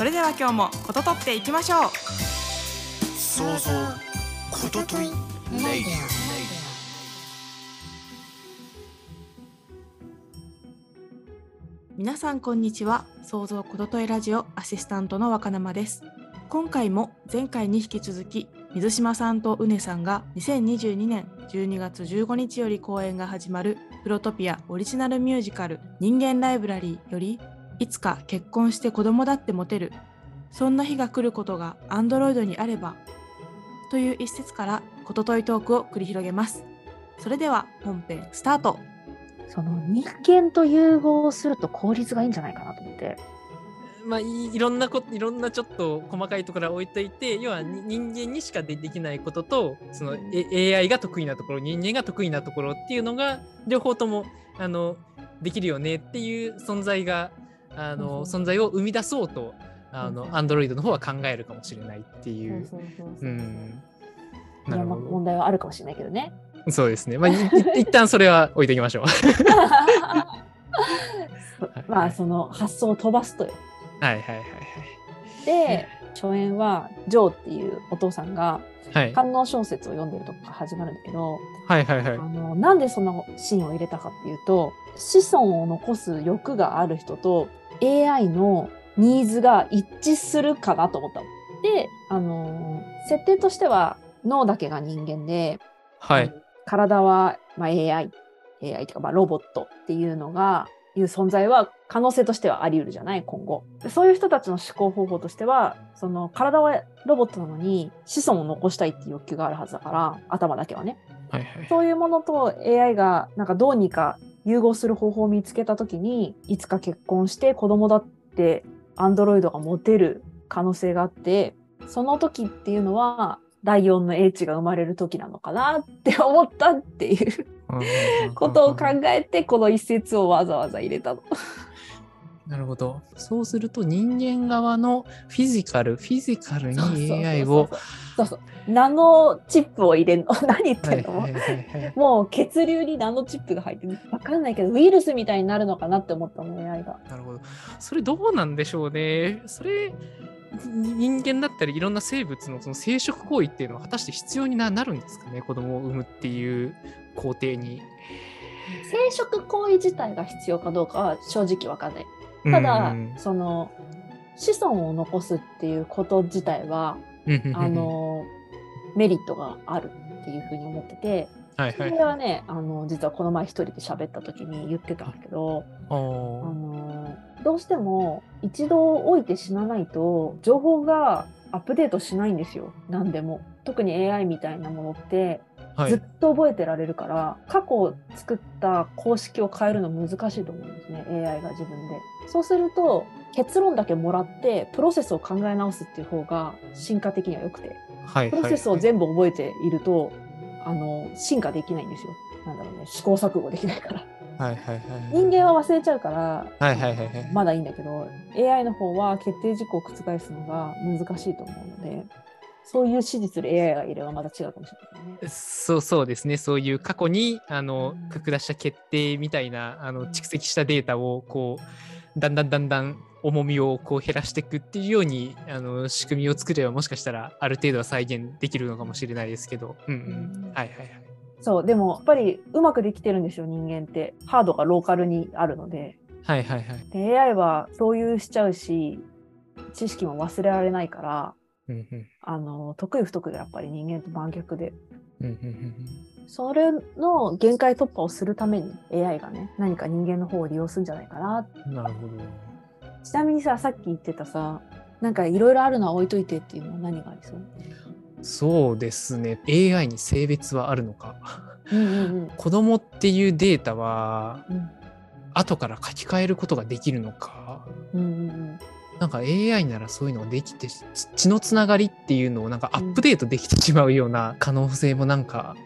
それでは今日もこととっていきましょう。想像ことといレイディ皆さんこんにちは。創造ことといラジオアシスタントの若生です。今回も前回に引き続き水島さんとうねさんが2022年12月15日より公演が始まるプロトピアオリジナルミュージカル人間ライブラリーよりいつか結婚して子供だってモテる。そんな日が来ることがアンドロイドにあればという一節からことといトークを繰り広げます。それでは本編スタート。その人間と融合すると効率がいいんじゃないかなと思って。まあ、いいろんなこといろんなちょっと細かいところは置いといて要はに人間にしかでできないこととその、A- AI が得意なところ人間が得意なところっていうのが両方ともあのできるよねっていう存在があの、うん存在を生み出そうとあの、うん Android の方は考えるかもしれないっていう。問題はあるかもしれないけどね。どそうですね。まあ、いい一旦それは置いときましょう。まあその発想を飛ばすとよ。はいはいはいで初演はジョーっていうお父さんがはい。はい官能小説を読んでるとこから始まるんだけど、はいはいはいあ。のなんでそのシーンを入れたかっていうと子孫を残す欲がある人と AI のニーズが一致するかなと思ったの。で、あの設定としては脳だけが人間で、はい。体は、まあ、AI、AI っていうか、まあ、ロボットっていうのが、いう存在は可能性としてはあり得るじゃない？今後。でそういう人たちの思考方法としては、その体はロボットなのに子孫を残したいっていう欲求があるはずだから、頭だけはね。はいはい。そういうものと AI がなんかどうにか融合する方法を見つけたときに、いつか結婚して子供だってアンドロイドが持てる可能性があって、その時っていうのは、第4の英知が生まれる時なのかなって思ったっていうことを考えて、この一節をわざわざ入れたの。なるほど。そうすると人間側のフィジカル、フィジカルに AI を。そうそう。ナノチップを入れんの。何言ってんの、はいはいはいはいもう血流にナノチップが入ってる。わかんないけど、ウイルスみたいになるのかなって思ったの、AI が。なるほど。それどうなんでしょうね。それ、に人間だったりいろんな生物のその生殖行為っていうのは果たして必要にななるんですかね？子供を産むっていう工程に。生殖行為自体が必要かどうかは正直わかんない。ただ、うんその、子孫を残すっていうこと自体は、あ、の、メリットがあるっていうふうに思ってて、そはいはいれはね、あの、実はこの前一人で喋った時に言ってたんだけど、あの、どうしても一度置いて死なないと、情報がアップデートしないんですよ。何でも。特に AI みたいなものって、はいずっと覚えてられるから、過去作った公式を変えるの難しいと思うんですね AI が自分で。そうすると結論だけもらってプロセスを考え直すっていう方が進化的には良くてはいはいプロセスを全部覚えていると、あの進化できないんですよ。なんだろうね試行錯誤できないから。はいはいはい人間は忘れちゃうからはいはいはいはいまだいいんだけど AI の方は決定事項を覆すのが難しいと思うのでそういう指示する AI がいればまた違うかもしれないね。そうそうですね、そういう過去にあのうん書き出した決定みたいなあの蓄積したデータをこうだんだんだんだん重みをこう減らしていくっていうようにあの仕組みを作ればもしかしたらある程度は再現できるのかもしれないですけど、うんうん、はいはいはい。そう、でもやっぱりうまくできてるんですよ、人間って。ハードがローカルにあるので。はいはいはい。で AI は共有しちゃうし、知識も忘れられないから、うんうんあの、得意不得意がやっぱり人間と真逆で。うんうんうんそれの限界突破をするために AI がね、何か人間の方を利用するんじゃないかな。うんなるほど。ちなみにさ、さっき言ってたさ、なんかいろいろあるのは置いといてっていうのは何がありそう？そうですね、AI に性別はあるのか。うんうん子供っていうデータはうん。後から書き換えることができるのか。うんうんうんなんか AI ならそういうのができてち血のつながりっていうのをなんかアップデートできてしまうような可能性もなんか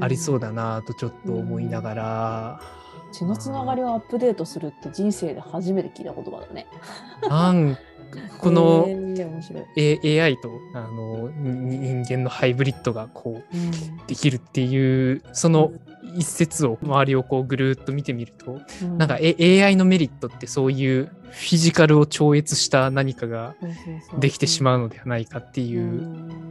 ありそうだなとちょっと思いながら、血のつながりをアップデートするって人生で初めて聞いた言葉だね。なんこの。A- AI とあのに人間のハイブリッドがこうできるっていうその一節を周りをこうぐるーっと見てみると、うん。なんか、A- AI のメリットってそういうフィジカルを超越した何かができてしまうのではないかっていう、うん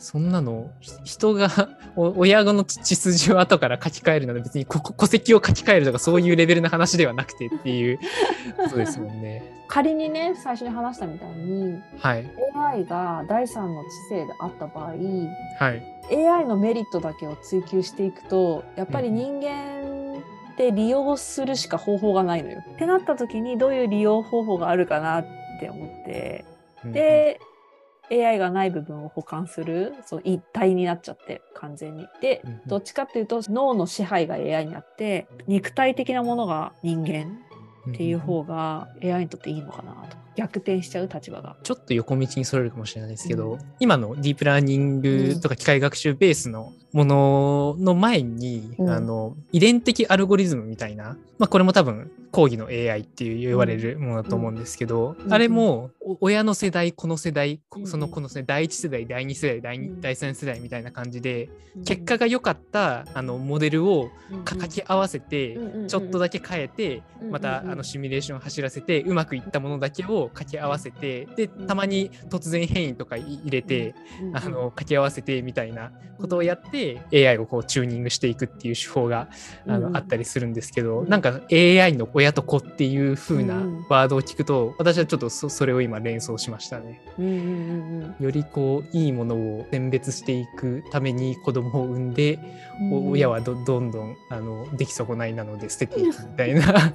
そんなのひ人がお親子の血筋を後から書き換えるなら別に戸籍を書き換えるとかそういうレベルの話ではなくてっていう ことですもんね。仮にね最初に話したみたいにはい。AI が第三の知性であった場合はい。AI のメリットだけを追求していくとやっぱり人間って利用するしか方法がないのよ。ってなった時にどういう利用方法があるかなって思ってで AI がない部分を補完するそう一体になっちゃって完全に。でどっちかっていうと脳の支配が AI になって肉体的なものが人間っていう方が AI にとっていいのかなと逆転しちゃう立場が。ちょっと横道にそれるかもしれないですけど、うん。今のディープラーニングとか機械学習ベースのものの前に、うん。あの遺伝的アルゴリズムみたいな、まあ、これも多分講義の AI っていう言われるものだと思うんですけど、うん。あれもお親の世代この世代そのこの世代第1世代第2世代第うん。2第3世代みたいな感じで結果が良かったあのモデルをか書き合わせてちょっとだけ変えてまたあのシミュレーションを走らせてうまくいったものだけを掛け合わせてでたまに突然変異とか入れてあの掛け合わせてみたいなことをやって AI をこうチューニングしていくっていう手法があのあったりするんですけどうん。なんか AI の親と子っていう風なうん。ワードを聞くと私はちょっとそそれを今連想しましたね。よりこういいものを選別していくために子供を産んで親はどどんどんあの出来損ないなので捨てていくみたいな。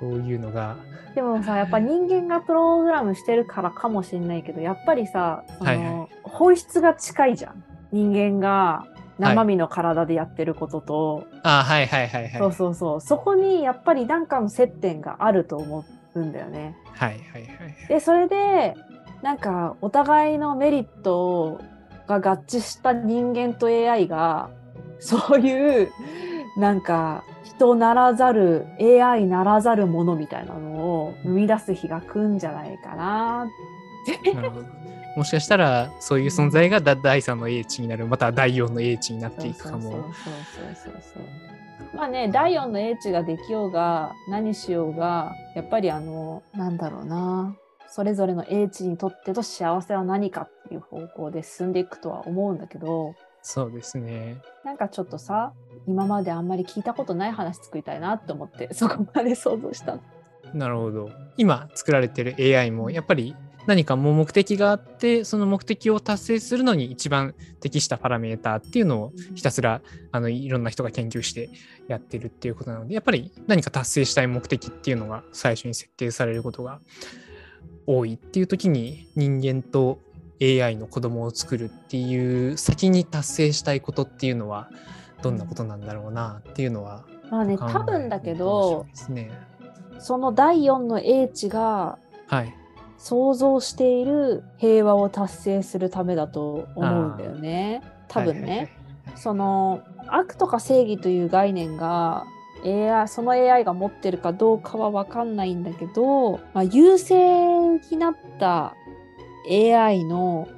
そういうのがでもさやっぱ人間がプログラムしてるからかもしれないけどやっぱりさその、はい。はい本質が近いじゃん。人間が生身の体でやってることと、あはいはいはいはい。そうそうそう。そこにやっぱり何かの接点があると思うんだよね。はいはいはいはい。でそれでなんかお互いのメリットが合致した人間と AI がそういうなんか人ならざる AI ならざるものみたいなのを生み出す日が来るんじゃないかな。って。もしかしたらそういう存在がだ第3の英知になるまたは第4の英知になっていくかも。まあね第4の英知ができようが何しようがやっぱりあのなんだろうな。それぞれの英知にとっての幸せは何かっていう方向で進んでいくとは思うんだけど。そうですね。なんかちょっとさ今まであんまり聞いたことない話作りたいなって思って そこまで想像した。なるほど。今作られてる AI もやっぱり何かもう目的があってその目的を達成するのに一番適したパラメーターっていうのをひたすらあのいろんな人が研究してやってるっていうことなのでやっぱり何か達成したい目的っていうのが最初に設定されることが多いっていう時に人間と AI の子供を作るっていう先に達成したいことっていうのはどんなことなんだろうなっていうのはまあね多分だけ面どね。その第4の英知がはい。想像している平和を達成するためだと思うんだよね。多分ね。はいはいはいその悪とか正義という概念が AI その AI が持ってるかどうかは分かんないんだけど、まあ、優勢になった AI の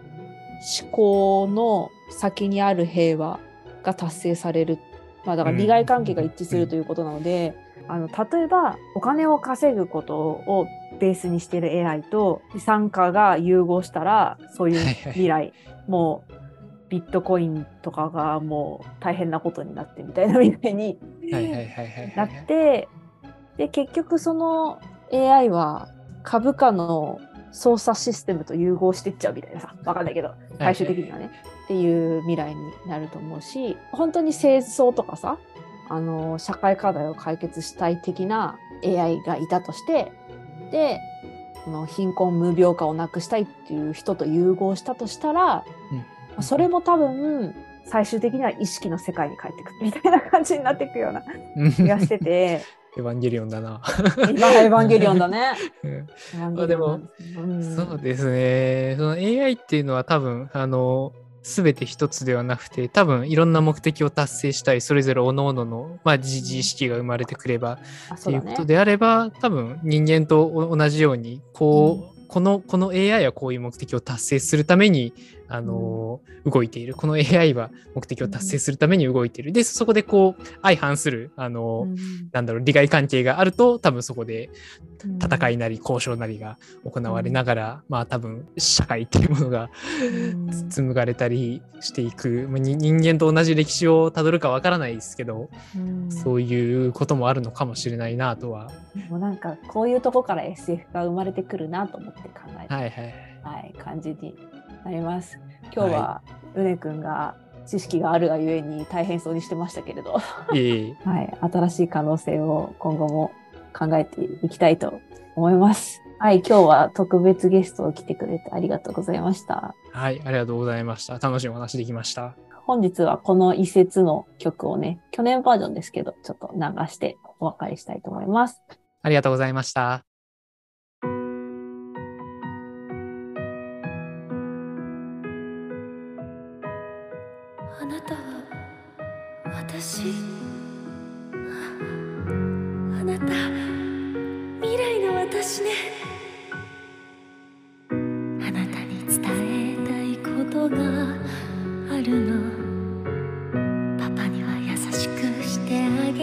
思考の先にある平和が達成される、まあ、だから利害関係が一致するということなので、あの例えばお金を稼ぐことをベースにしている AI と資産家が融合したらそういう未来、もうビットコインとかがもう大変なことになってみたいな未来になってで結局その AI は株価の操作システムと融合していっちゃうみたいなさ。わかんないけど最終的にはねっていう未来になると思うし本当に清掃とかさあの社会課題を解決したい的な AI がいたとしてでこの貧困無病化をなくしたいっていう人と融合したとしたらうんそれも多分最終的には意識の世界に帰ってくるみたいな感じになっていくような気がしてて エヴァンゲリオンだな。今 エヴァンゲリオンだね。うんエヴァンゲリオンなんですうんそうですね。その AI っていうのは多分、あの、すべて一つではなくて、多分いろんな目的を達成したい、それぞれ各々の、まあ、自自意識が生まれてくればあっていうことであれば、多分人間とお同じように、こう、この、この AI はこういう目的を達成するために、あの動いている。この AI は目的を達成するために動いている。で、そこでこう、相反する、あのうんなんだろう、利害関係があると、多分そこでうん戦いなり交渉なりが行われながら、まあ多分社会っていうものがうんうんそういうこともあるのかもしれないなとは。もうなんかこういうとこから SF が生まれてくるなと思って考えた、はいはい。はい、感じになります。今日は、うねくんが知識があるがゆえに大変そうにしてましたけれど、いえいえ はい、新しい可能性を今後も考えていきたいと思います。はい、今日は特別ゲストを来てくれてありがとうございました。はい、ありがとうございました。楽しいお話できました。本日はこの一節の曲をね、去年バージョンですけど、ちょっと流してお別れしたいと思います。ありがとうございました。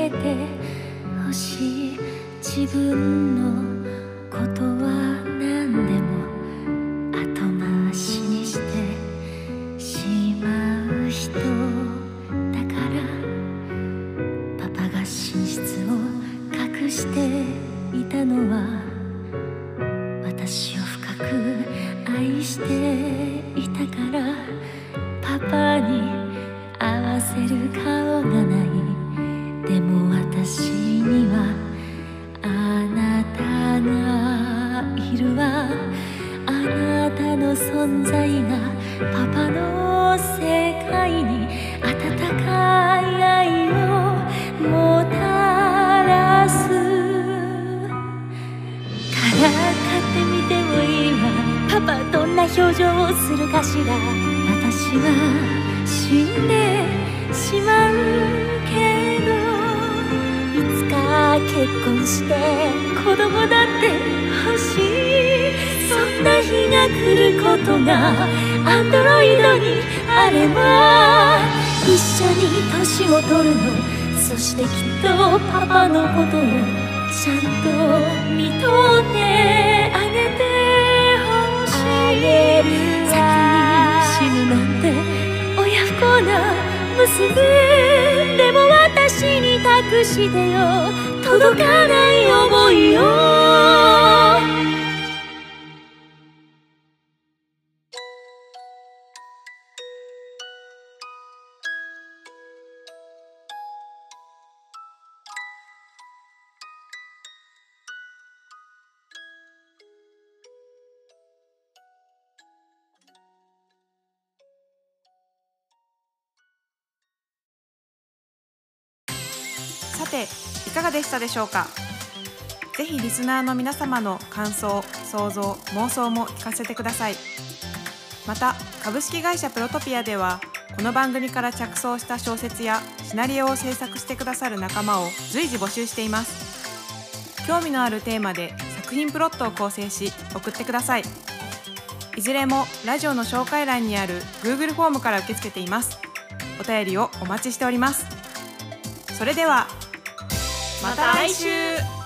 てほしい自分のことは何でも後回しにしてしまう人だから。パパが寝室を隠していたのは私を深く愛していたから。パパに合わせる顔がない。でも私にはあなたがいるわ。あなたの存在がパパの世界に温かい愛をもたらす。からかってみてもいいわパパどんな表情をするかしら。私は死んでしまうけど。結婚して子供だって欲しい。そんな日が来ることがアンドロイドにあれば一緒に年を取るの。そしてきっとパパのことをちゃんと見とってあげてほしい。先に死ぬなんて親不孝な娘。でも私に託してよ。届かない想いを。ていかがでしたでしょうか？ぜひリスナーの皆様の感想想像妄想も聞かせてください。また株式会社プロトピアではこの番組から着想した小説やシナリオを制作してくださる仲間を随時募集しています。興味のあるテーマで作品プロットを構成し送ってください。いずれもラジオの紹介欄にある Google フォームから受け付けています。お便りをお待ちしております。それではまた来週。